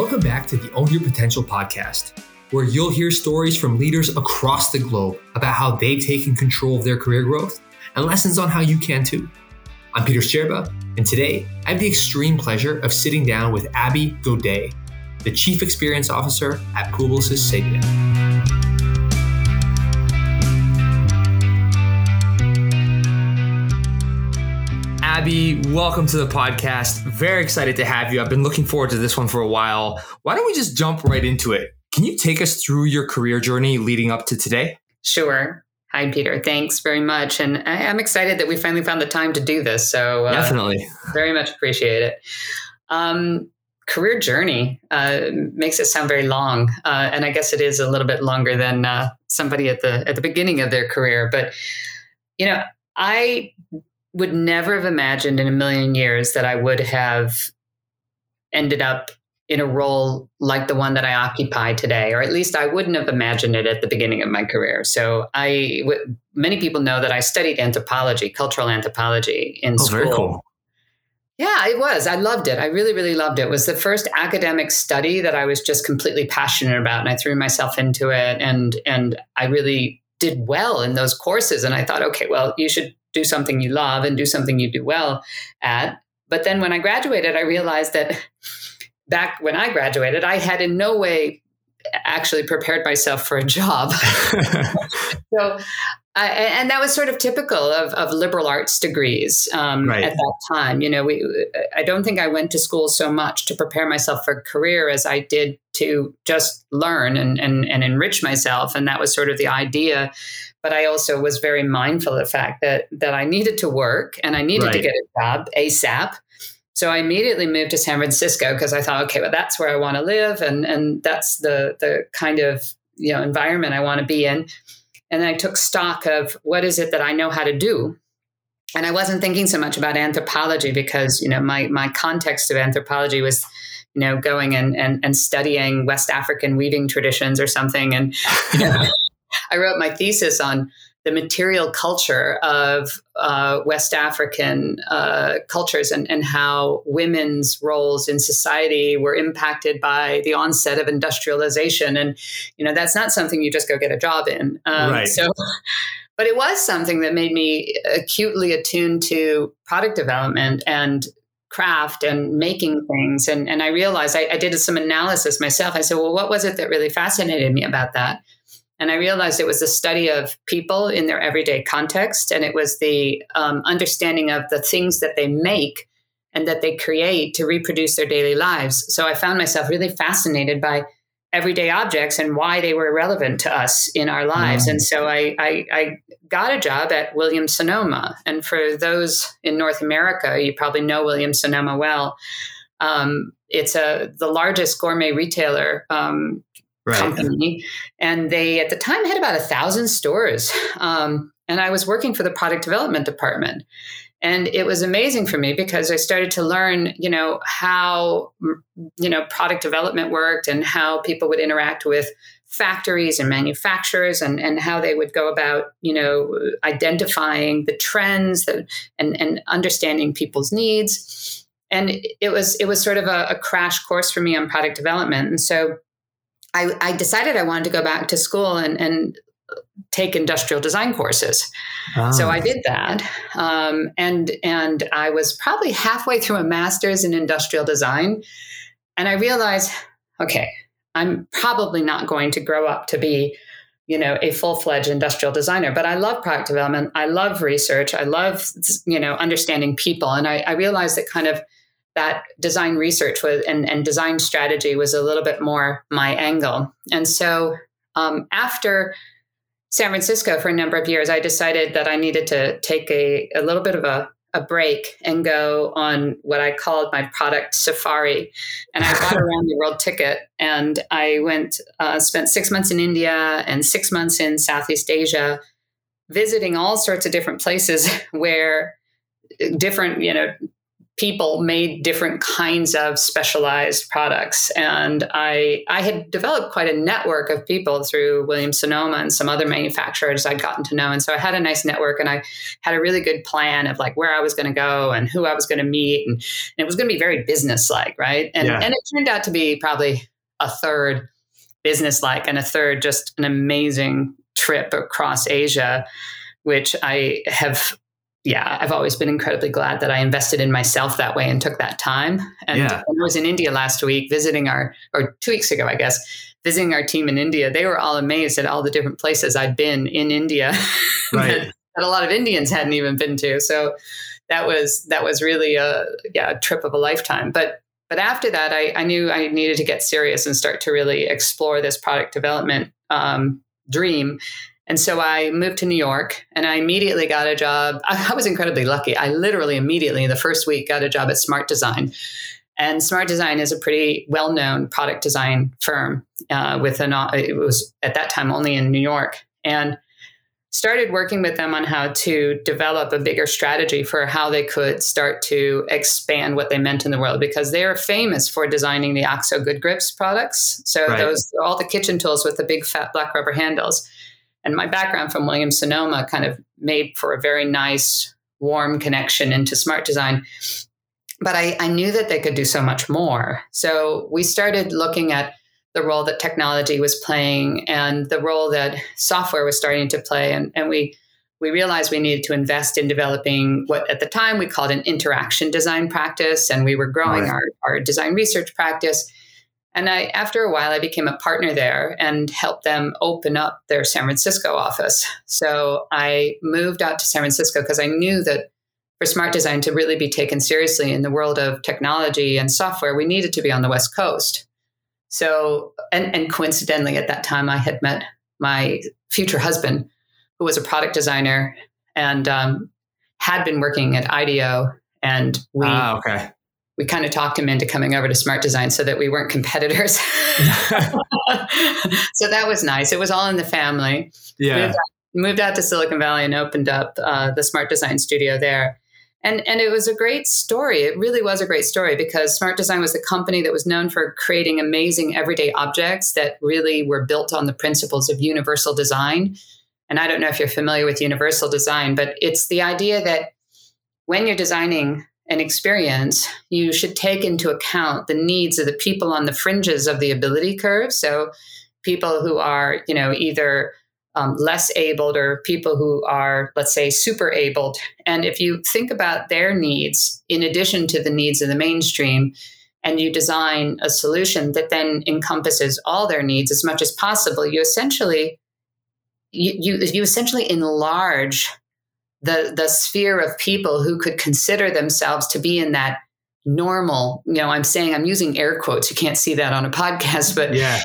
Welcome back to the Own Your Potential podcast, where you'll hear stories from leaders across the globe about how they've taken control of their career growth and lessons on how you can too. I'm Peter Sterba, and today I have the extreme pleasure of sitting down with Abby Godee, the Chief Experience Officer at Publicis Sapient. Abby, welcome to the podcast. Very excited to have you. I've been looking forward to this one for a while. Why don't we just jump right into it? Can you take us through your career journey leading up to today? Sure. Hi, Peter. Thanks very much. And I, am excited that we finally found the time to do this. So, uh, definitely. Very much appreciate it. Um, career journey uh, makes it sound very long. Uh, and I guess it is a little bit longer than uh, somebody at the, at the beginning of their career. But, you know, I would never have imagined in a million years that I would have ended up in a role like the one that I occupy today, or at least I wouldn't have imagined it at the beginning of my career. So I, w- many people know that I studied anthropology, cultural anthropology in oh, school. Very cool. Yeah, it was. I loved it. I really, really loved it. It was the first academic study that I was just completely passionate about, and I threw myself into it, and and I really did well in those courses. And I thought, okay, well, you should do something you love and do something you do well at. But then when I graduated, I realized that back when I graduated, I had in no way actually prepared myself for a job. so, I, and that was sort of typical of, of liberal arts degrees um, right. at that time. You know, we, I don't think I went to school so much to prepare myself for a career as I did to just learn and, and, and enrich myself. And that was sort of the idea but I also was very mindful of the fact that that I needed to work and I needed right. to get a job ASAP. So I immediately moved to San Francisco because I thought, okay, well, that's where I want to live, and and that's the the kind of you know environment I want to be in. And then I took stock of what is it that I know how to do. And I wasn't thinking so much about anthropology because you know my my context of anthropology was you know going and and, and studying West African weaving traditions or something, and you know, I wrote my thesis on the material culture of uh, West African uh, cultures and, and how women's roles in society were impacted by the onset of industrialization. And, you know, that's not something you just go get a job in. Um, right. So, but it was something that made me acutely attuned to product development and craft and making things. And, and I realized I, I did some analysis myself. I said, well, what was it that really fascinated me about that? And I realized it was the study of people in their everyday context, and it was the um, understanding of the things that they make and that they create to reproduce their daily lives. So I found myself really fascinated by everyday objects and why they were relevant to us in our lives. Mm. And so I, I, I, got a job at Williams Sonoma. And for those in North America, you probably know Williams Sonoma well. Um, it's a the largest gourmet retailer um, right. company, and they at the time had about a thousand stores. Um, and I was working for the product development department, and it was amazing for me because I started to learn, you know, how you know product development worked and how people would interact with factories and manufacturers and, and how they would go about you know identifying the trends that, and, and understanding people's needs and it was it was sort of a, a, crash course for me on product development and so I, I decided I wanted to go back to school and, and take industrial design courses. So I ah. did that, um, and and I was probably halfway through a master's in industrial design, and I realized, okay, I'm probably not going to grow up to be, you know, a full fledged industrial designer. But I love product development. I love research. I love you know understanding people, and I, I realized that kind of that design research was and, and design strategy was a little bit more my angle. And so um, after San Francisco for a number of years, I decided that I needed to take a, a little bit of a, a break and go on what I called my product safari. And I bought a round the world ticket and I went, uh, spent six months in India and six months in Southeast Asia, visiting all sorts of different places where different, you know, people made different kinds of specialized products. And i i had developed quite a network of people through williams sonoma and some other manufacturers i'd gotten to know. And so i had a nice network and i had a really good plan of like where i was going to go and who i was going to meet. And, and, it was going to be very business like right? And, yeah. and it turned out to be probably a third business like and a third just an amazing trip across asia which i have yeah, I've always been incredibly glad that I invested in myself that way and took that time. And yeah. when I was in India last week visiting our, or two weeks ago, I guess, visiting our team in India, they were all amazed at all the different places I'd been in India right. that, that, a lot of Indians hadn't even been to. So that was that was really a yeah a trip of a lifetime. But but after that, I, I knew I needed to get serious and start to really explore this product development um, dream and so I moved to New York and I immediately got a job. I, was incredibly lucky. I literally immediately, the first week, got a job at Smart Design. And Smart Design is a pretty well known product design firm uh, with an, it was at that time only in New York. And started working with them on how to develop a bigger strategy for how they could start to expand what they meant in the world because they are famous for designing the OXO Good Grips products. So right. those all the kitchen tools with the big fat black rubber handles. And my background from Williams Sonoma kind of made for a very nice, warm connection into smart design. But I, I knew that they could do so much more. So we started looking at the role that technology was playing and the role that software was starting to play. And, and we we realized we needed to invest in developing what at the time we called an interaction design practice. And we were growing right. our, our design research practice. And I, after a while, I became a partner there and helped them open up their San Francisco office. So I moved out to San Francisco because I knew that for smart design to really be taken seriously in the world of technology and software, we needed to be on the West Coast. So, and, and coincidentally, at that time, I had met my future husband, who was a product designer and um, had been working at IDEO. And we, ah, okay we kind of talked him into coming over to Smart Design so that we weren't competitors. so that was nice. It was all in the family. Yeah. Moved out, moved out to Silicon Valley and opened up uh, the Smart Design studio there. And, and it was a great story. It really was a great story because Smart Design was the company that was known for creating amazing everyday objects that really were built on the principles of universal design. And I don't know if you're familiar with universal design, but it's the idea that when you're designing an experience, you should take into account the needs of the people on the fringes of the ability curve. So, people who are, you know, either um, less abled or people who are, let's say, super abled. And if you think about their needs in addition to the needs of the mainstream, and you design a solution that then encompasses all their needs as much as possible, you essentially you, you, you essentially enlarge the the sphere of people who could consider themselves to be in that normal you know i'm saying i'm using air quotes you can't see that on a podcast but yeah.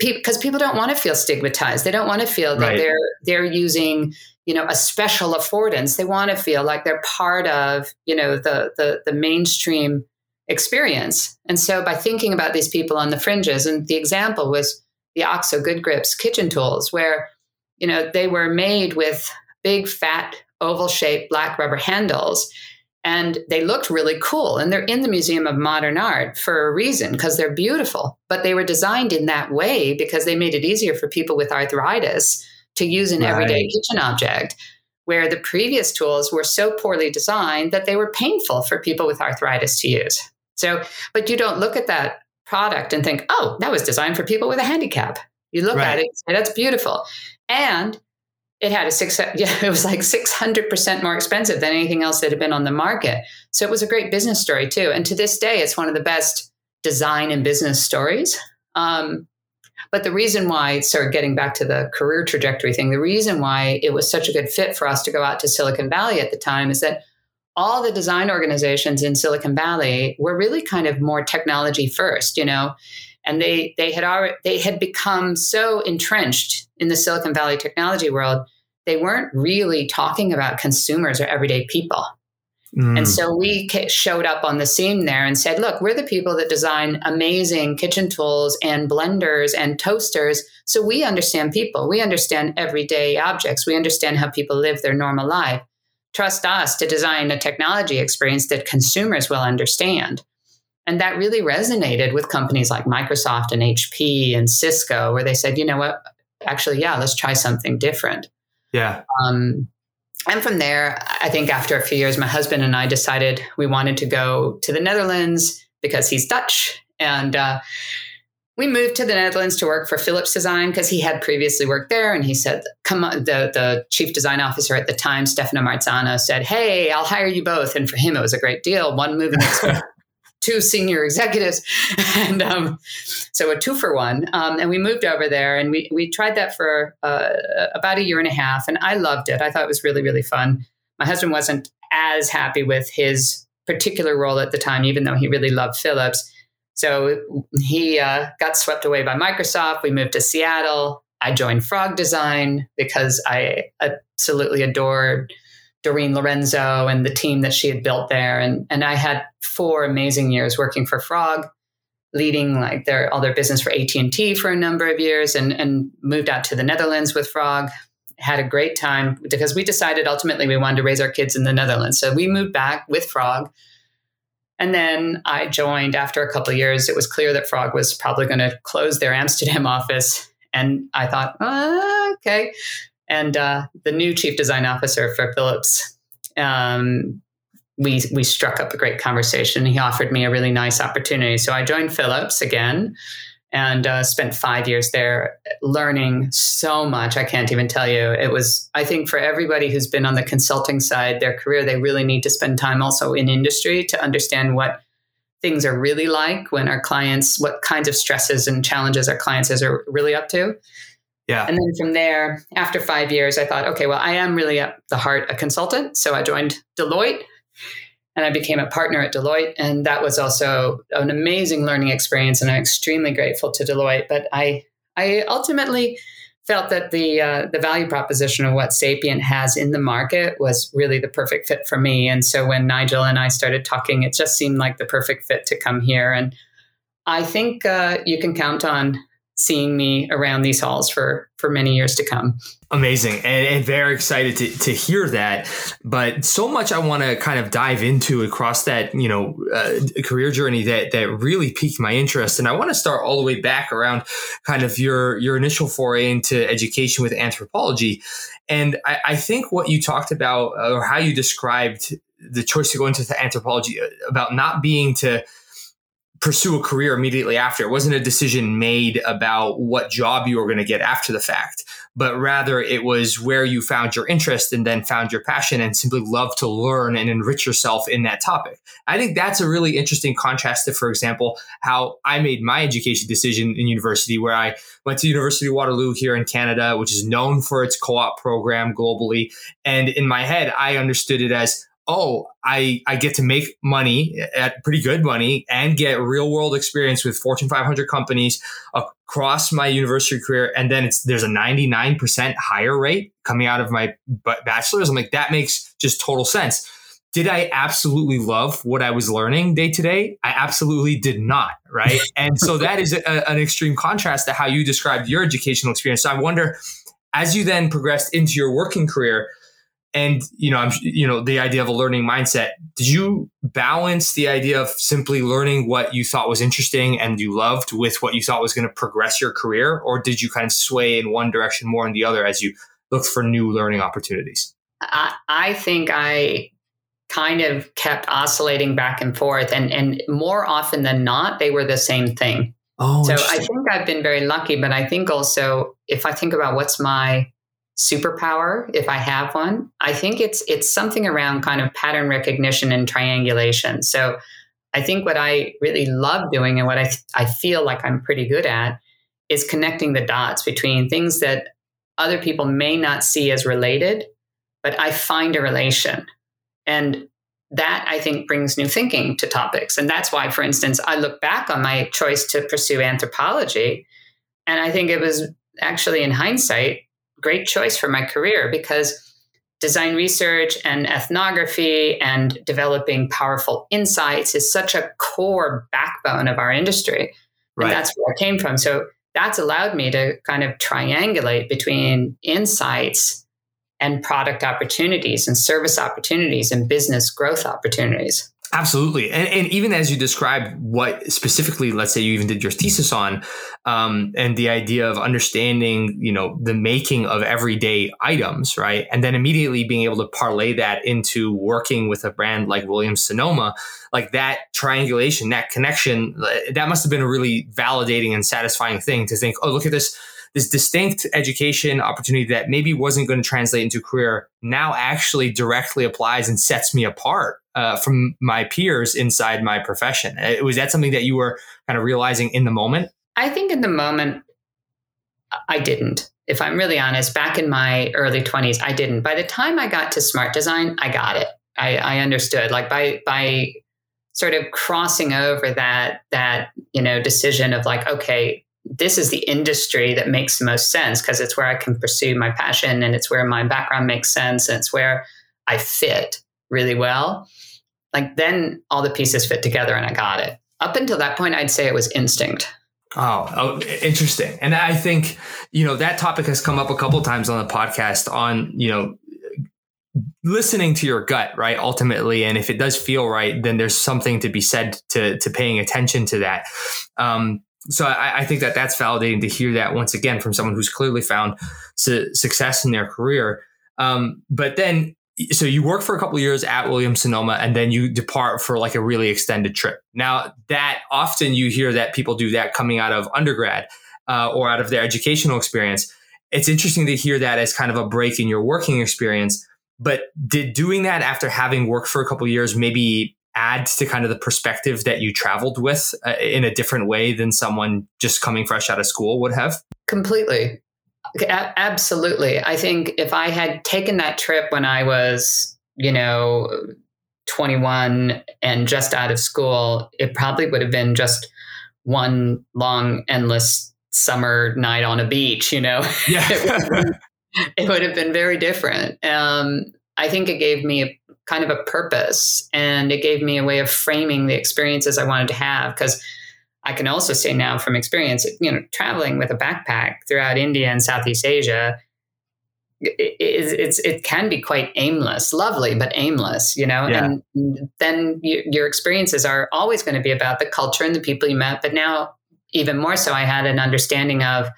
because people don't want to feel stigmatized. They don't want to feel that right. they're they're using you know a special affordance. They want to feel like they're part of you know the the, the mainstream experience. And so by thinking about these people on the fringes and the example was the oxo good grips kitchen tools where you know they were made with big fat oval shaped black rubber handles. And they looked really cool. And they're in the Museum of Modern Art for a reason, because they're beautiful. But they were designed in that way because they made it easier for people with arthritis to use an right. everyday kitchen object, where the previous tools were so poorly designed that they were painful for people with arthritis to use. So, but you don't look at that product and think, oh, that was designed for people with a handicap. You look right. at it and say, that's beautiful. And it had a six yeah it was like 600% more expensive than anything else that had been on the market. So it was a great business story too. And to this day it's one of the best design and business stories. Um, but the reason why of getting back to the career trajectory thing the reason why it was such a good fit for us to go out to silicon valley at the time is that all the design organizations in silicon valley were really kind of more technology first you know and they they had already they had become so entrenched in the Silicon Valley technology world, they weren't really talking about consumers or everyday people. Mm. And so we showed up on the scene there and said, look, we're the people that design amazing kitchen tools and blenders and toasters. So we understand people. We understand everyday objects. We understand how people live their normal life. trust us to design a technology experience that consumers will understand. And that really resonated with companies like Microsoft and HP and Cisco, where they said, you know what, actually, yeah, let's try something different. Yeah. Um, and from there, I think after a few years, my husband and I decided we wanted to go to the Netherlands because he's Dutch. And uh, we moved to the Netherlands to work for Philips Design because he had previously worked there. And he said, "Come on." The the chief design officer at the time, Stefano Marzano, said, "Hey, I'll hire you both." And for him, it was a great deal. One move moving two senior executives, and um, so a two for one. Um, and we moved over there, and we we tried that for uh, about a year and a half, and I loved it. I thought it was really really fun. My husband wasn't as happy with his particular role at the time, even though he really loved Philips. So he uh, got swept away by Microsoft. We moved to Seattle. I joined Frog Design because I absolutely adored Doreen Lorenzo and the team that she had built there. And, and I had four amazing years working for Frog, leading like their all their business for AT&T for a number of years and, and moved out to the Netherlands with Frog. Had a great time because we decided ultimately we wanted to raise our kids in the Netherlands. So we moved back with Frog and then I joined after a couple years. It was clear that Frog was probably going to close their Amsterdam office. And I thought, oh, okay. And uh, the new chief design officer for Philips, um, we, we struck up a great conversation. He offered me a really nice opportunity. So I joined Philips again and uh, spent five years there learning so much. I can't even tell you. It was, I think, for everybody who's been on the consulting side, their career, they really need to spend time also in industry to understand what things are really like when our clients, what kinds of stresses and challenges our clients are really up to. Yeah. And then from there, after five years, I thought, okay, well, I am really at the heart a consultant. So I joined Deloitte and I became a partner at Deloitte. And that was also an amazing learning experience. And I'm extremely grateful to Deloitte. But I, I ultimately felt that the uh, the value proposition of what Sapient has in the market was really the perfect fit for me. And so when Nigel and I started talking, it just seemed like the perfect fit to come here. And I think uh, you can count on seeing me around these halls for for many years to come. Amazing and, and very excited to, to hear that. But so much I want to kind of dive into across that you know uh, career journey that that really piqued my interest. And I want to start all the way back around kind of your your initial foray into education with anthropology. And I, I think what you talked about or how you described the choice to go into anthropology uh, about not being to pursue a career immediately after. It wasn't a decision made about what job you were going to get after the fact, but rather it was where you found your interest and then found your passion and simply love to learn and enrich yourself in that topic. I think that's a really interesting contrast to, for example, how I made my education decision in university, where I went to University of Waterloo here in Canada, which is known for its co-op program globally. And in my head, I understood it as oh, I, I get to make money eh, at pretty good money and get real world experience with Fortune 500 companies across my university career. And then it's, there's a 99% higher rate coming out of my bachelor's. I'm like, that makes just total sense. Did I absolutely love what I was learning day to day? I absolutely did not. Right. and so that is a, an extreme contrast to how you described your educational experience. So I wonder, as you then progressed into your working career, and you know i'm you know the idea of a learning mindset. Did you balance the idea of simply learning what you thought was interesting and you loved with what you thought was going to progress your career? Or did you kind of sway in one direction more than the other as you looked for new learning opportunities? I, I think i kind of kept oscillating back and forth and and more often than not they were the same thing. Oh so i think i've been very lucky but i think also if i think about what's my superpower if I have one. I think it's it's something around kind of pattern recognition and triangulation. So I think what I really love doing and what I I feel like I'm pretty good at is connecting the dots between things that other people may not see as related, but I find a relation. And that I think brings new thinking to topics. And that's why, for instance, I look back on my choice to pursue anthropology. And I think it was actually in hindsight great choice for my career because design research and ethnography and developing powerful insights is such a core backbone of our industry. Right. And that's where I came from. So that's allowed me to kind of triangulate between insights and product opportunities and service opportunities and business growth opportunities. Absolutely. And, and even as you described what specifically, let's say you even did your thesis on, um, and the idea of understanding, you know, the making of everyday items, right? And then immediately being able to parlay that into working with a brand like Williams Sonoma, like that triangulation, that connection, that must have been a really validating and satisfying thing to think, oh, look at this this distinct education opportunity that maybe wasn't going to translate into career now actually directly applies and sets me apart uh, from my peers inside my profession. Uh, was that something that you were kind of realizing in the moment? I think in the moment, I didn't. If I'm really honest, back in my early 20s, I didn't. By the time I got to smart design, I got it. I, I understood. Like by by sort of crossing over that that you know decision of like, okay, this is the industry that makes the most sense because it's where I can pursue my passion and it's where my background makes sense and it's where I fit really well. Like then all the pieces fit together and I got it. Up until that point, I'd say it was instinct. Oh, oh, interesting. And I think, you know, that topic has come up a couple times on the podcast on, you know, listening to your gut, right? Ultimately. And if it does feel right, then there's something to be said to, to paying attention to that. Um, so I, I, think that that's validating to hear that once again from someone who's clearly found su- success in their career. Um, but then, so you work for a couple years at Williams Sonoma, and then you depart for like a really extended trip. Now, that often you hear that people do that coming out of undergrad uh, or out of their educational experience. It's interesting to hear that as kind of a break in your working experience. But did doing that after having worked for a couple years maybe adds to kind of the perspective that you traveled with uh, in a different way than someone just coming fresh out of school would have? Completely. Absolutely. I think if I had taken that trip when I was, you know, 21 and just out of school, it probably would have been just one long, endless summer night on a beach, you know? Yeah. it, would it, would have been very different. Um, I think it gave me a kind of a purpose and it gave me a way of framing the experiences I wanted to have because I can also say now from experience, you know, traveling with a backpack throughout India and Southeast Asia, it, it's it can be quite aimless, lovely but aimless, you know. Yeah. And then you, your experiences are always going to be about the culture and the people you met. But now, even more so, I had an understanding of,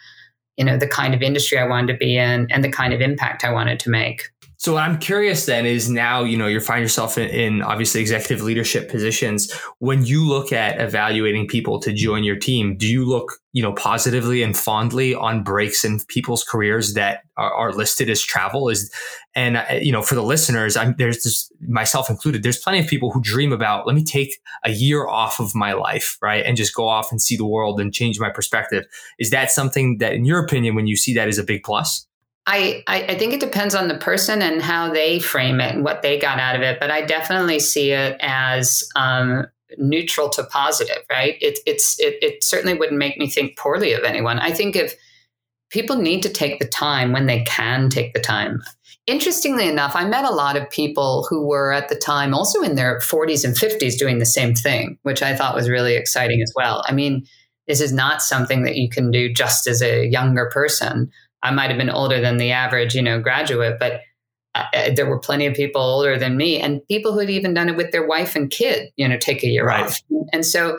you know, the kind of industry I wanted to be in and the kind of impact I wanted to make. So what I'm curious then is now, you know, you find yourself in, in, obviously executive leadership positions. When you look at evaluating people to join your team, do you look, you know, positively and fondly on breaks in people's careers that are, are listed as travel? Is and uh, you know, for the listeners, I'm there's this, myself included. There's plenty of people who dream about let me take a year off of my life, right, and just go off and see the world and change my perspective. Is that something that, in your opinion, when you see that, is a big plus? I, I, think it depends on the person and how they frame it and what they got out of it. But I definitely see it as um, neutral to positive, right? It, it's it, it certainly wouldn't make me think poorly of anyone. I think if people need to take the time when they can take the time. Interestingly enough, I met a lot of people who were at the time also in their 40s and 50s doing the same thing, which I thought was really exciting as well. I mean, this is not something that you can do just as a younger person. I might have been older than the average, you know, graduate, but uh, uh, there were plenty of people older than me and people who had even done it with their wife and kid, you know, take a year right. off. And so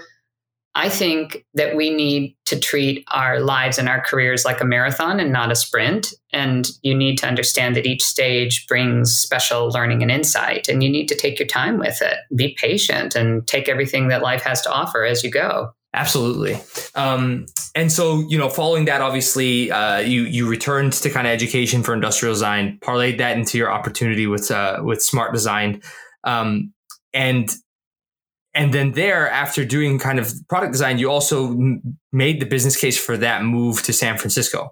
I think that we need to treat our lives and our careers like a marathon and not a sprint. And you need to understand that each stage brings special learning and insight. And you need to take your time with it, be patient, and take everything that life has to offer as you go. Absolutely. Um, and so, you know, following that, obviously, uh, you you returned to kind of education for industrial design, parlayed that into your opportunity with uh, with smart design, um, and and then there, after doing kind of product design, you also made the business case for that move to San Francisco.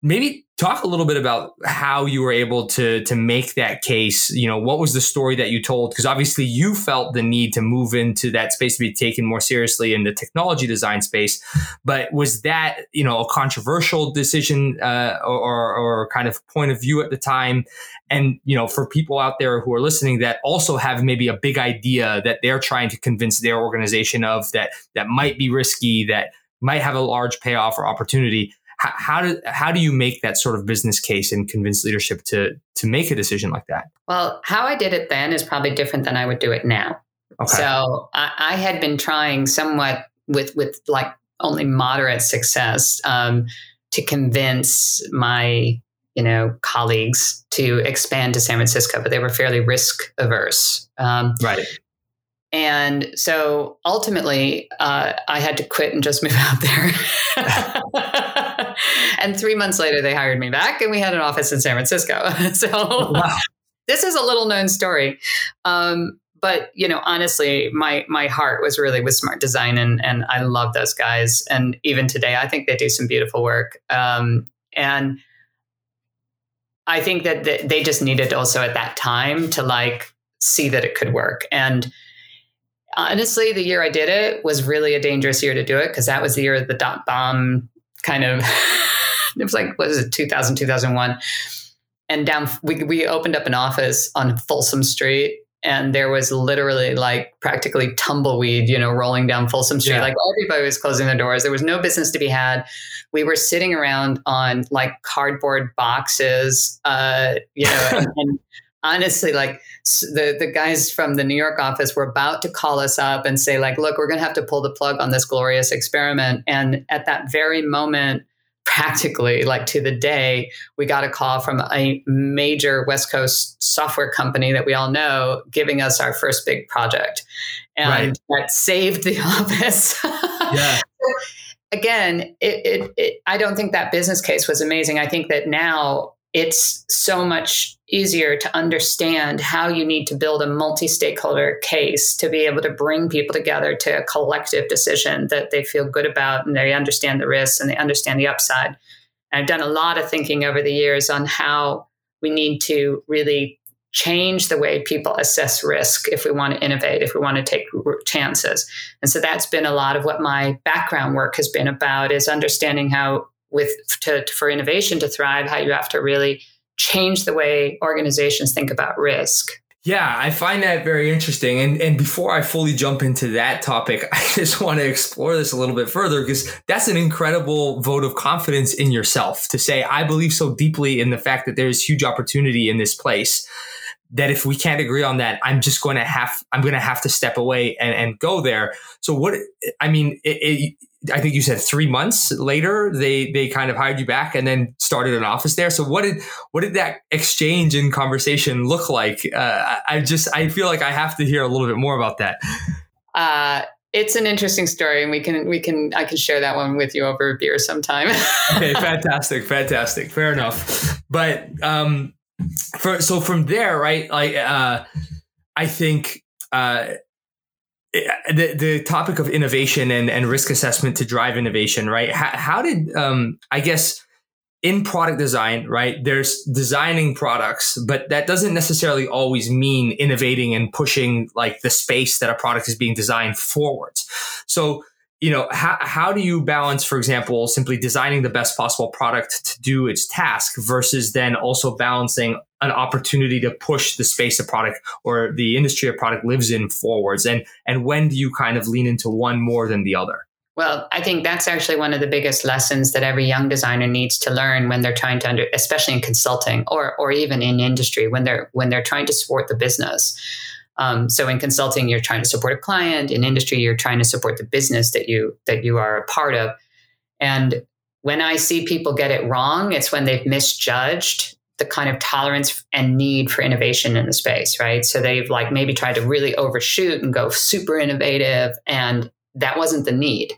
Maybe talk a little bit about how you were able to to make that case. You know, what was the story that you told? Because obviously, you felt the need to move into that space to be taken more seriously in the technology design space. But was that you know a controversial decision uh, or, or kind of point of view at the time? And you know, for people out there who are listening that also have maybe a big idea that they're trying to convince their organization of that that might be risky that might have a large payoff or opportunity. How, how do how do you make that sort of business case and convince leadership to to make a decision like that? Well, how I did it then is probably different than I would do it now. Okay. So I, I had been trying somewhat with with like only moderate success um, to convince my you know colleagues to expand to San Francisco, but they were fairly risk averse. Um, right. And so ultimately, uh, I had to quit and just move out there. and three months later, they hired me back, and we had an office in San Francisco. so wow. this is a little known story. Um, but you know, honestly, my my heart was really with Smart Design, and and I love those guys. And even today, I think they do some beautiful work. Um, and I think that they just needed also at that time to like see that it could work. And honestly, the year I did it was really a dangerous year to do it because that was the year of the dot bomb kind of. it was like what is it 2000 2001 and down we, we opened up an office on folsom street and there was literally like practically tumbleweed, you know, rolling down Folsom Street. Yeah. Like everybody was closing their doors. There was no business to be had. We were sitting around on like cardboard boxes, uh, you know, and, and honestly, like the the guys from the New York office were about to call us up and say, like, look, we're going to have to pull the plug on this glorious experiment. And at that very moment, practically like to the day we got a call from a major west coast software company that we all know giving us our first big project and right. that saved the office yeah again it, it, it, i don't think that business case was amazing i think that now it's so much easier to understand how you need to build a multi stakeholder case to be able to bring people together to a collective decision that they feel good about and they understand the risks and they understand the upside. And I've done a lot of thinking over the years on how we need to really change the way people assess risk if we want to innovate, if we want to take chances. And so that's been a lot of what my background work has been about is understanding how with to, for innovation to thrive, how you have to really change the way organizations think about risk. Yeah, I find that very interesting. And and before I fully jump into that topic, I just want to explore this a little bit further because that's an incredible vote of confidence in yourself to say, I believe so deeply in the fact that there's huge opportunity in this place that if we can't agree on that, I'm just going to have, I'm going to have to step away and, and go there. So what, I mean, it, it, I think you said three months later they they kind of hired you back and then started an office there. So what did what did that exchange and conversation look like? Uh, I just I feel like I have to hear a little bit more about that. Uh, it's an interesting story, and we can we can I can share that one with you over a beer sometime. okay, fantastic, fantastic, fair enough. But um, for so from there, right? Like uh, I think. Uh, the the topic of innovation and, and risk assessment to drive innovation, right? How, how did um, I guess in product design, right? There's designing products, but that doesn't necessarily always mean innovating and pushing like the space that a product is being designed forwards. So you know how, how do you balance for example simply designing the best possible product to do its task versus then also balancing an opportunity to push the space a product or the industry a product lives in forwards and and when do you kind of lean into one more than the other well, I think that's actually one of the biggest lessons that every young designer needs to learn when they're trying to under, especially in consulting or or even in industry when they're when they're trying to support the business. Um, so in consulting, you're trying to support a client. In industry, you're trying to support the business that you that you are a part of. And when I see people get it wrong, it's when they've misjudged the kind of tolerance and need for innovation in the space, right? So they've like maybe tried to really overshoot and go super innovative, and that wasn't the need.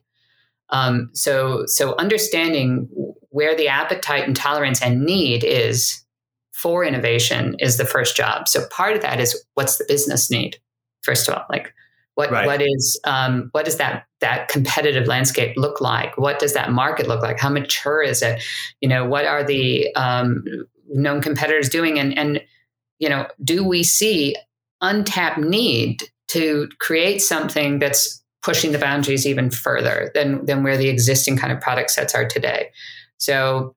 Um, so so understanding where the appetite and tolerance and need is for innovation is the first job. So part of that is what's the business need, first of all, like what right. what is um, what does that that competitive landscape look like? What does that market look like? How mature is it? You know, what are the um, known competitors doing? And and you know, do we see untapped need to create something that's pushing the boundaries even further than than where the existing kind of product sets are today? So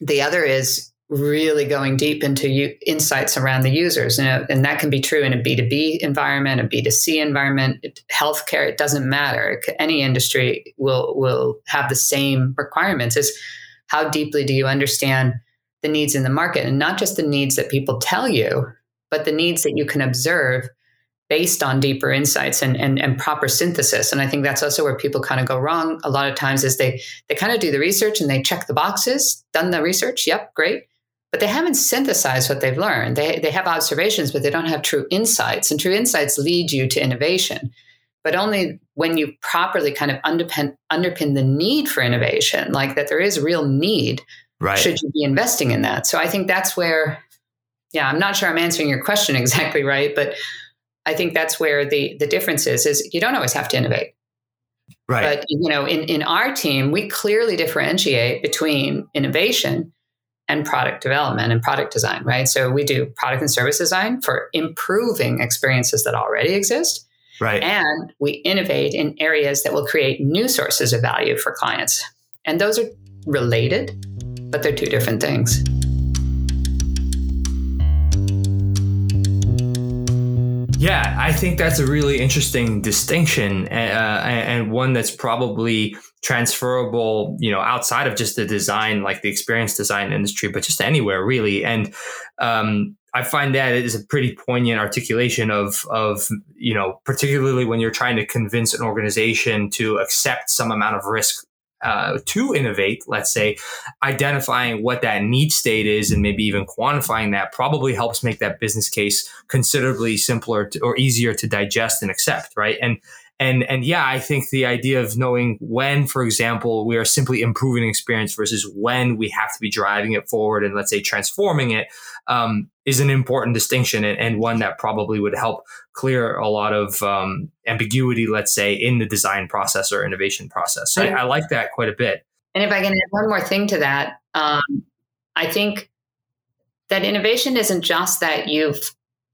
the other is really going deep into u- insights around the users. And, and, that can be true in a B2B environment, a B2C environment, it, healthcare, it doesn't matter. Any industry will, will have the same requirements is how deeply do you understand the needs in the market and not just the needs that people tell you, but the needs that you can observe based on deeper insights and, and, and proper synthesis. And I think that's also where people kind of go wrong a lot of times is they they kind of do the research and they check the boxes, done the research, yep, great. But they haven't synthesized what they've learned. They, they have observations, but they don't have true insights. And true insights lead you to innovation, but only when you properly kind of underpin, underpin the need for innovation, like that there is real need, right. should you be investing in that. So I think that's where, yeah, I'm not sure I'm answering your question exactly right, but I think that's where the the difference is is you don't always have to innovate. Right. But you know, in, in our team, we clearly differentiate between innovation and product development and product design, right? So we do product and service design for improving experiences that already exist. Right. And we innovate in areas that will create new sources of value for clients. And those are related, but they're two different things. Yeah, I think that's a really interesting distinction, uh, and one that's probably transferable, you know, outside of just the design, like the experience design industry, but just anywhere really. And um, I find that it is a pretty poignant articulation of of you know, particularly when you're trying to convince an organization to accept some amount of risk uh, to innovate, let's say, identifying what that need state is and maybe even quantifying that probably helps make that business case considerably simpler to, or easier to digest and accept, right? And and and yeah, I think the idea of knowing when, for example, we are simply improving experience versus when we have to be driving it forward and let's say transforming it um, is an important distinction and, and, one that probably would help clear a lot of um, ambiguity, let's say, in the design process or innovation process. So I, I, like that quite a bit. And if I can add one more thing to that, um, I think that innovation isn't just that you've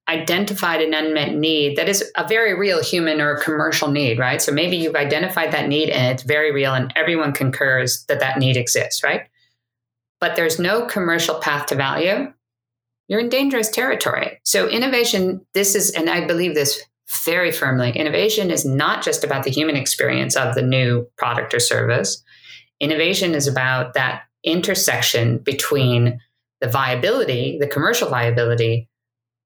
identified an unmet need that is a very real human or commercial need, right? So maybe you've identified that need and it's very real and everyone concurs that that need exists, right? But there's no commercial path to value you're in dangerous territory. So, innovation, this is, and I believe this very firmly innovation is not just about the human experience of the new product or service. Innovation is about that intersection between the viability, the commercial viability,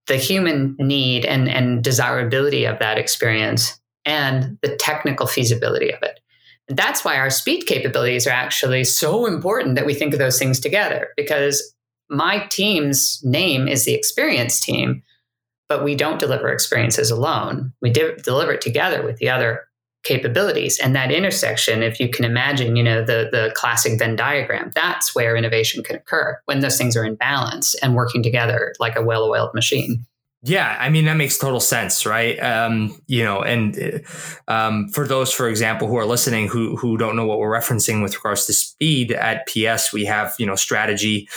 the human need and, and desirability of that experience, and the technical feasibility of it. And that's why our speed capabilities are actually so important that we think of those things together because my team's name is the experience team, but we don't deliver experiences alone. We de- deliver it together with the other capabilities. And that intersection, if you can imagine, you know, the, the classic Venn diagram, that's where innovation can occur when those things are in balance and working together like a well-oiled machine. Yeah, I mean that makes total sense, right? Um, you know, and um, for those, for example, who are listening who who don't know what we're referencing with regards to speed at PS, we have you know strategy,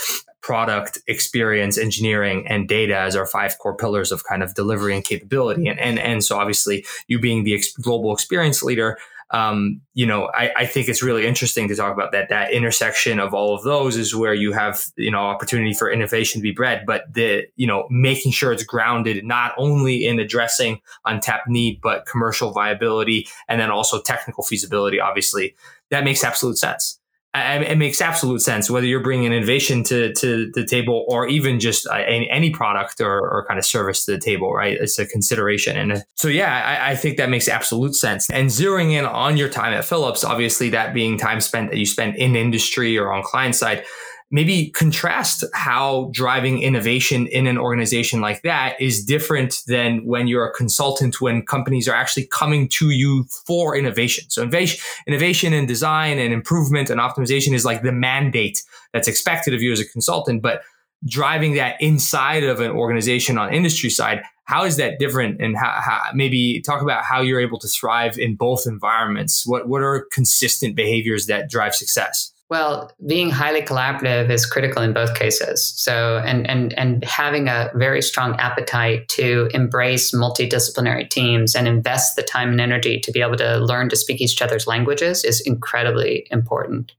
product experience engineering and data as our five core pillars of kind of delivery and capability. And and, and so obviously you being the ex- global experience leader um, you know I, I think it's really interesting to talk about that that intersection of all of those is where you have you know opportunity for innovation to be bred. But the you know making sure it's grounded not only in addressing untapped need but commercial viability and then also technical feasibility obviously that makes absolute sense it makes absolute sense whether you're bringing innovation to, to the table or even just uh, any, product or, or, kind of service to the table, right? It's a consideration. And uh, so, yeah, I, I, think that makes absolute sense. And zeroing in on your time at Philips, obviously that being time spent that you spend in industry or on client side, maybe contrast how driving innovation in an organization like that is different than when you're a consultant when companies are actually coming to you for innovation. So innovation, and design and improvement and optimization is like the mandate that's expected of you as a consultant, but driving that inside of an organization on industry side, how is that different? And how, how, maybe talk about how you're able to thrive in both environments. What what are consistent behaviors that drive success? Well, being highly collaborative is critical in both cases. So, and and and having a very strong appetite to embrace multidisciplinary teams and invest the time and energy to be able to learn to speak each other's languages is incredibly important.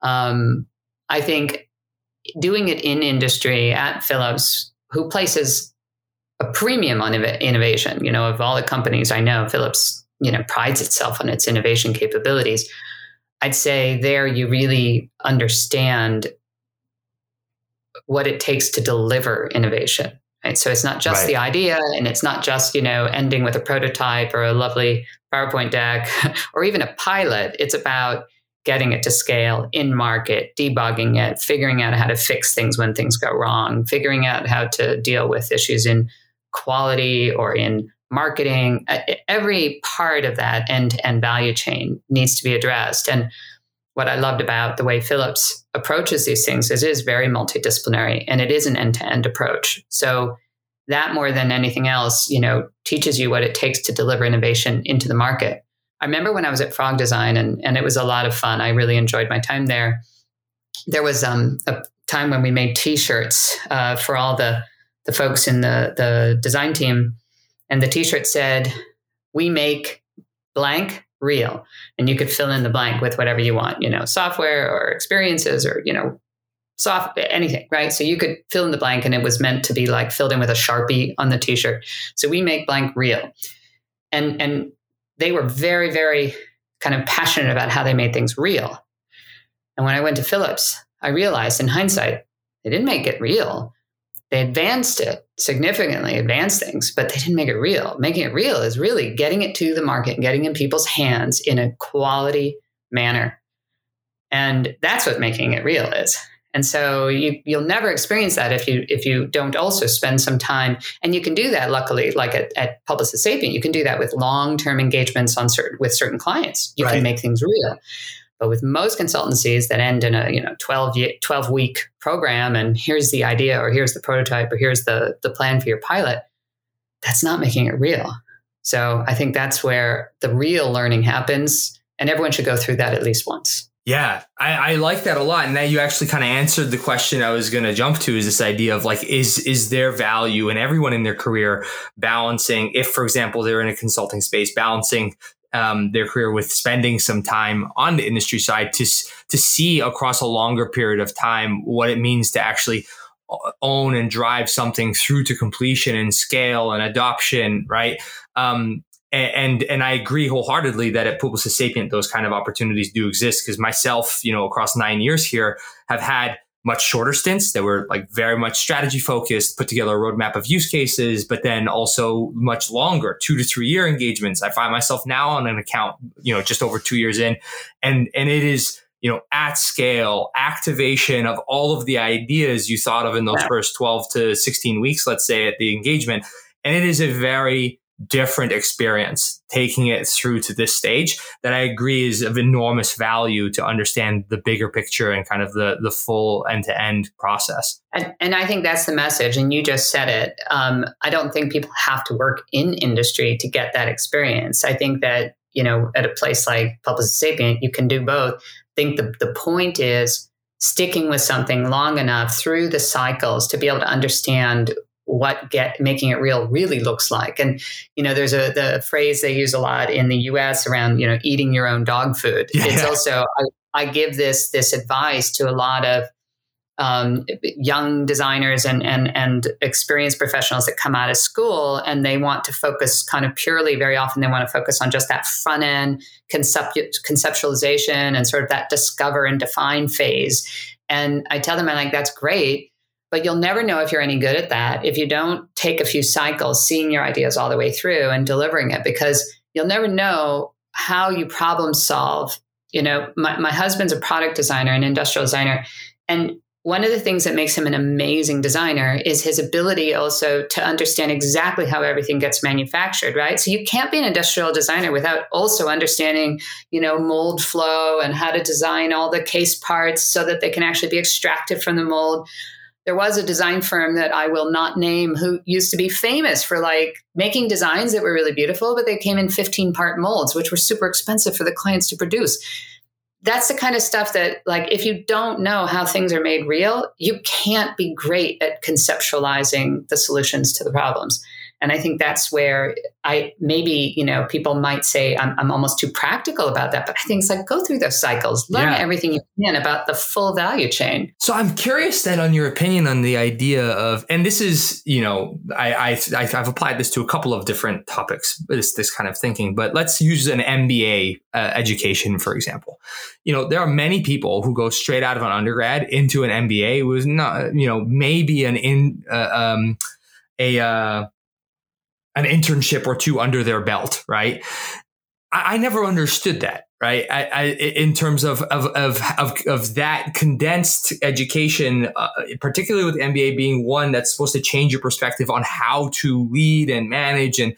Um, I think doing it in industry at Philips, who places a premium on innovation. You know, of all the companies I know, Philips, you know, prides itself on its innovation capabilities I'd say there you really understand what it takes to deliver innovation. Right. So it's not just right. the idea and it's not just, you know, ending with a prototype or a lovely PowerPoint deck or even a pilot. It's about getting it to scale in market, debugging it, figuring out how to fix things when things go wrong, figuring out how to deal with issues in quality or in marketing. Every part of that end to end value chain needs to be addressed. And what I loved about the way Philips approaches these things is it is very multidisciplinary and it is an end to end approach. So that more than anything else, you know, teaches you what it takes to deliver innovation into the market. I remember when I was at Frog Design and, and it was a lot of fun. I really enjoyed my time there. There was um, a time when we made t-shirts uh, for all the, the folks in the, the design team. And the t-shirt said, we make blank real. And you could fill in the blank with whatever you want you know software or experiences or you know soft anything right? So you could fill in the blank and it was meant to be like filled in with a sharpie on the t-shirt. So we make blank real. And and they were very very kind of passionate about how they made things real. And when i went to Philips i realized in hindsight they didn't make it real they advanced it significantly, advanced things, but they didn't make it real. Making it real is really getting it to the market and getting in people's hands in a quality manner. And that's what making it real is. And so you, you'll never experience that if you if you don't also spend some time. And you can do that, luckily, like at, at Publicis Sapient, you can do that with long term engagements on certain with certain clients. You right. can make things real. But with most consultancies that end in a you know 12, 12 week program and here's the idea or here's the prototype or here's the, the plan for your pilot, that's not making it real. So I think that's where the real learning happens. And everyone should go through that at least once. Yeah, I, I, like that a lot. And that you actually kind of answered the question I was going to jump to is this idea of like, is, is there value in everyone in their career balancing, if, for example, they're in a consulting space, balancing um, their career with spending some time on the industry side to to see across a longer period of time what it means to actually own and drive something through to completion and scale and adoption, right? Um, and and I agree wholeheartedly that at Publicis Sapient those kind of opportunities do exist because myself, you know, across nine years here, have had much shorter stints that were like very much strategy focused, put together a roadmap of use cases, but then also much longer, two to three year engagements. I find myself now on an account, you know, just over two years in, and and it is you know at scale activation of all of the ideas you thought of in those first 12 to 16 weeks let's say at the engagement and it is a very different experience taking it through to this stage that I agree is of enormous value to understand the bigger picture and kind of the the full end to end process. And, and, I think that's the message. And you just said it. Um, I don't think people have to work in industry to get that experience. I think that you know at a place like Publicis Sapient, you can do both. I think the the point is sticking with something long enough through the cycles to be able to understand what get making it real really looks like. And you know, there's a the phrase they use a lot in the U.S. around you know eating your own dog food. Yeah. It's also I, I, give this this advice to a lot of um, young designers and and and experienced professionals that come out of school and they want to focus kind of purely. Very often, they want to focus on just that front end concept, conceptualization and sort of that discover and define phase. And I tell them, I'm like, that's great but you'll never know if you're any good at that if you don't take a few cycles seeing your ideas all the way through and delivering it because you'll never know how you problem solve. You know, my, my husband's a product designer, an industrial designer. And one of the things that makes him an amazing designer is his ability also to understand exactly how everything gets manufactured, right? So you can't be an industrial designer without also understanding, you know, mold flow and how to design all the case parts so that they can actually be extracted from the mold there was a design firm that I will not name who used to be famous for like making designs that were really beautiful, but they came in 15 part molds, which were super expensive for the clients to produce. That's the kind of stuff that, like, if you don't know how things are made real, you can't be great at conceptualizing the solutions to the problems. And I think that's where I maybe, you know, people might say I'm, I'm almost too practical about that. But I think it's like go through those cycles, learn yeah. everything you can about the full value chain. So I'm curious then on your opinion on the idea of, and this is, you know, I, I, I've applied this to a couple of different topics, this, this kind of thinking, but let's use an MBA uh, education, for example. You know, there are many people who go straight out of an undergrad into an MBA who is not, you know, maybe an in, uh, um, a, uh, an internship or two under their belt, right? I, I never understood that, right? I, I, in terms of of, of of of that condensed education, uh, particularly with MBA being one that's supposed to change your perspective on how to lead and manage and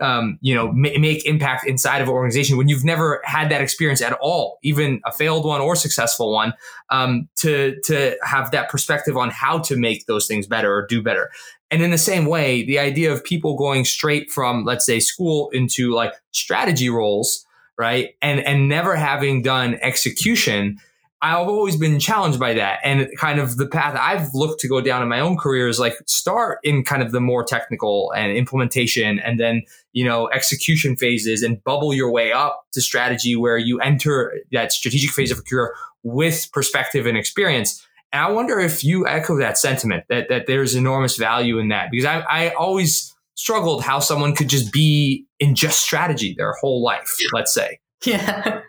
um, you know, ma- make impact inside of an organization when you've never had that experience at all, even a failed one or successful one, um, to to have that perspective on how to make those things better or do better. And in the same way, the idea of people going straight from, let's say, school into like strategy roles, right, and and never having done execution I've always been challenged by that. And kind of the path I've looked to go down in my own career is like start in kind of the more technical and implementation and then, you know, execution phases and bubble your way up to strategy where you enter that strategic phase of a career with perspective and experience. And I wonder if you echo that sentiment that, that there's enormous value in that because I, I always struggled how someone could just be in just strategy their whole life, let's say. Yeah.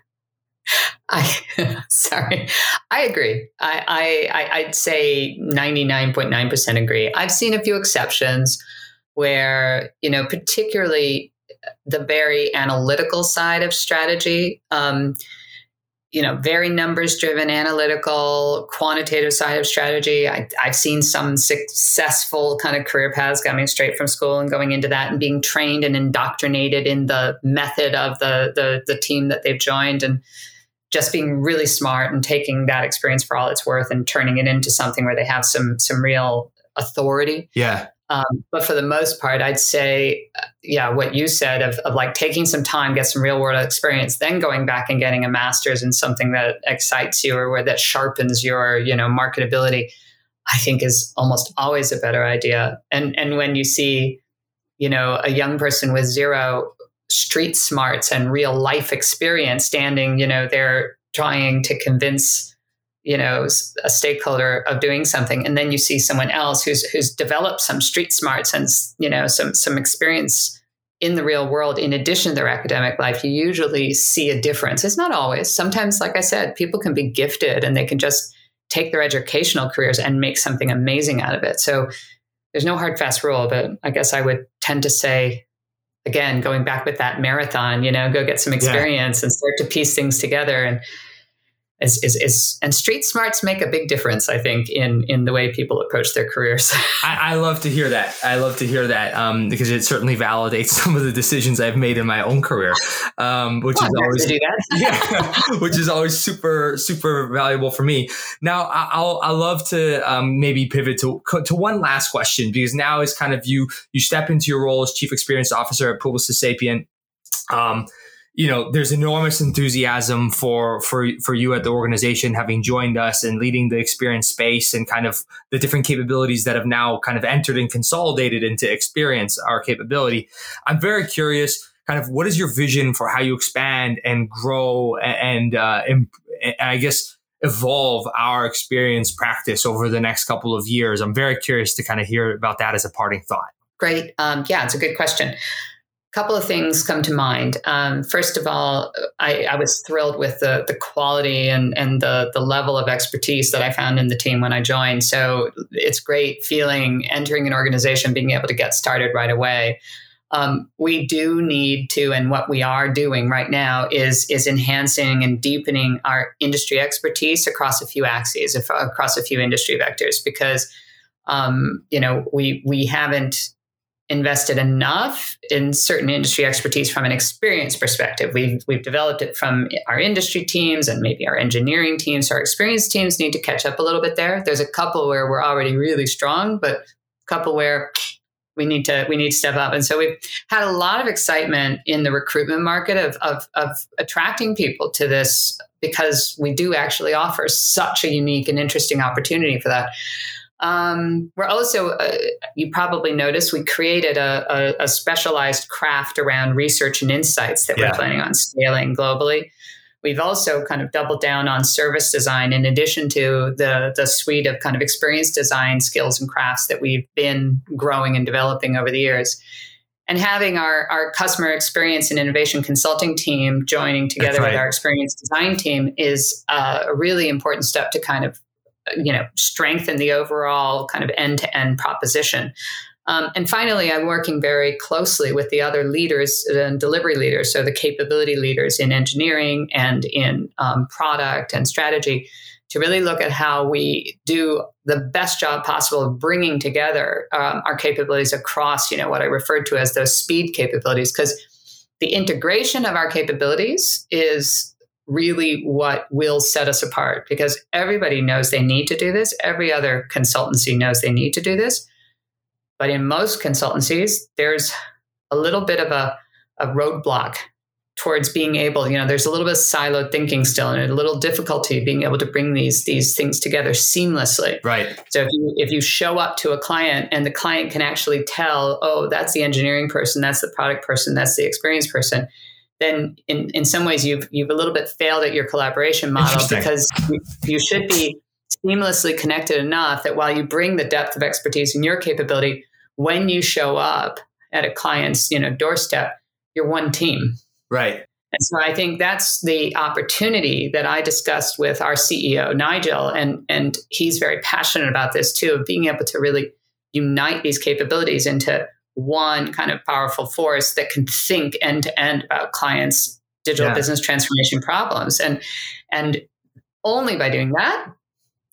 I sorry, I agree. I, I I'd say ninety nine point nine percent agree. I've seen a few exceptions where you know, particularly the very analytical side of strategy. Um, you know, very numbers driven, analytical, quantitative side of strategy. I, have seen some successful kind of career paths coming straight from school and going into that and being trained and indoctrinated in the method of the the, the team that they've joined and just being really smart and taking that experience for all it's worth and turning it into something where they have some some real authority. Yeah. Um, but for the most part, I'd say, uh, yeah, what you said of, of like taking some time, get some real world experience, then going back and getting a master's in something that excites you or where that sharpens your, you know, marketability, I think is almost always a better idea. And and when you see, you know, a young person with zero street smarts and real life experience standing, you know, they're trying to convince, you know, a stakeholder of doing something. And then you see someone else who's who's developed some street smarts and, you know, some some experience in the real world in addition to their academic life, you usually see a difference. It's not always. Sometimes, like I said, people can be gifted and they can just take their educational careers and make something amazing out of it. So there's no hard fast rule, but I guess I would tend to say again, going back with that marathon, you know, go get some experience yeah. and start to piece things together. And is, is, is and street smarts make a big difference, I think, in in the way people approach their careers. I, I, love to hear that. I love to hear that um, because it certainly validates some of the decisions I've made in my own career, um, which well, is always yeah, which is always super super valuable for me. Now, I'll I love to um, maybe pivot to to one last question because now is kind of you you step into your role as chief experience officer at Publicis Sapient. Um, you know, there's enormous enthusiasm for for for you at the organization having joined us and leading the experience space and kind of the different capabilities that have now kind of entered and consolidated into experience our capability. I'm very curious, kind of, what is your vision for how you expand and grow and, uh, and, I guess evolve our experience practice over the next couple of years? I'm very curious to kind of hear about that as a parting thought. Great. Um, yeah, it's a good question couple of things come to mind. Um, first of all, I, I, was thrilled with the, the quality and, and the, the level of expertise that I found in the team when I joined. So it's great feeling entering an organization, being able to get started right away. Um, we do need to, and what we are doing right now is is enhancing and deepening our industry expertise across a few axes, across a few industry vectors, because um, you know we we haven't invested enough in certain industry expertise from an experience perspective. We've we've developed it from our industry teams and maybe our engineering teams. Our experience teams need to catch up a little bit there. There's a couple where we're already really strong, but a couple where we need to we need to step up. And so we've had a lot of excitement in the recruitment market of of, of attracting people to this because we do actually offer such a unique and interesting opportunity for that. Um, we're also, uh, you probably noticed, we created a, a, a, specialized craft around research and insights that yeah. we're planning on scaling globally. We've also kind of doubled down on service design in addition to the, the suite of kind of experience design skills and crafts that we've been growing and developing over the years. And having our, our customer experience and innovation consulting team joining together right. with our experience design team is uh, a really important step to kind of you know strengthen the overall kind of end to end proposition. Um, and finally, I'm working very closely with the other leaders and delivery leaders, so the capability leaders in engineering and in um, product and strategy, to really look at how we do the best job possible of bringing together um, our capabilities across, you know, what I referred to as those speed capabilities, because the integration of our capabilities is really what will set us apart because everybody knows they need to do this. Every other consultancy knows they need to do this. But in most consultancies, there's a little bit of a, a roadblock towards being able, you know, there's a little bit of siloed thinking still and a little difficulty being able to bring these these things together seamlessly. Right. So if you if you show up to a client and the client can actually tell, oh, that's the engineering person, that's the product person, that's the experience person, then in, in some ways you've you've a little bit failed at your collaboration model because you, you should be seamlessly connected enough that while you bring the depth of expertise and your capability, when you show up at a client's you know doorstep, you're one team. Right. And so I think that's the opportunity that I discussed with our CEO Nigel, and and he's very passionate about this too, of being able to really unite these capabilities into one kind of powerful force that can think end to end about clients' digital yeah. business transformation problems. And and only by doing that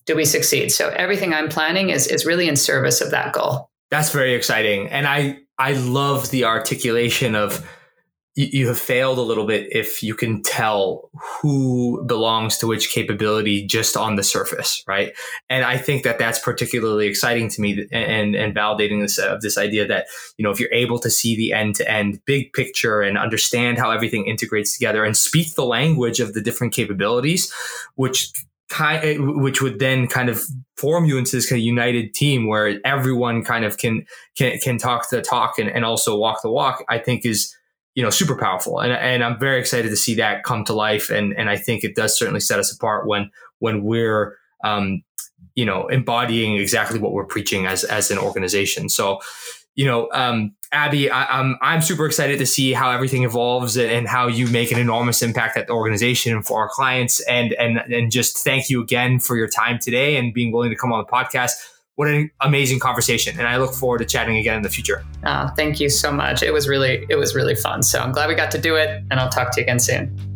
do we succeed. So everything I'm planning is is really in service of that goal. That's very exciting. And I I love the articulation of you have failed a little bit if you can tell who belongs to which capability just on the surface, right? And I think that that's particularly exciting to me and and validating this of this idea that you know if you're able to see the end to end big picture and understand how everything integrates together and speak the language of the different capabilities, which kind eh, which would then kind of form you into this kind of united team where everyone kind of can can can talk the talk and, and also walk the walk. I think is you know, super powerful. And, and I'm very excited to see that come to life. And, and I think it does certainly set us apart when, when we're, um, you know, embodying exactly what we're preaching as, as an organization. So, you know, um, Abby, I, am I'm, I'm super excited to see how everything evolves and, and, how you make an enormous impact at the organization and for our clients. And and and just thank you again for your time today and being willing to come on the podcast what an amazing conversation and i look forward to chatting again in the future. Oh, thank you so much. It was really it was really fun. So i'm glad we got to do it and i'll talk to you again soon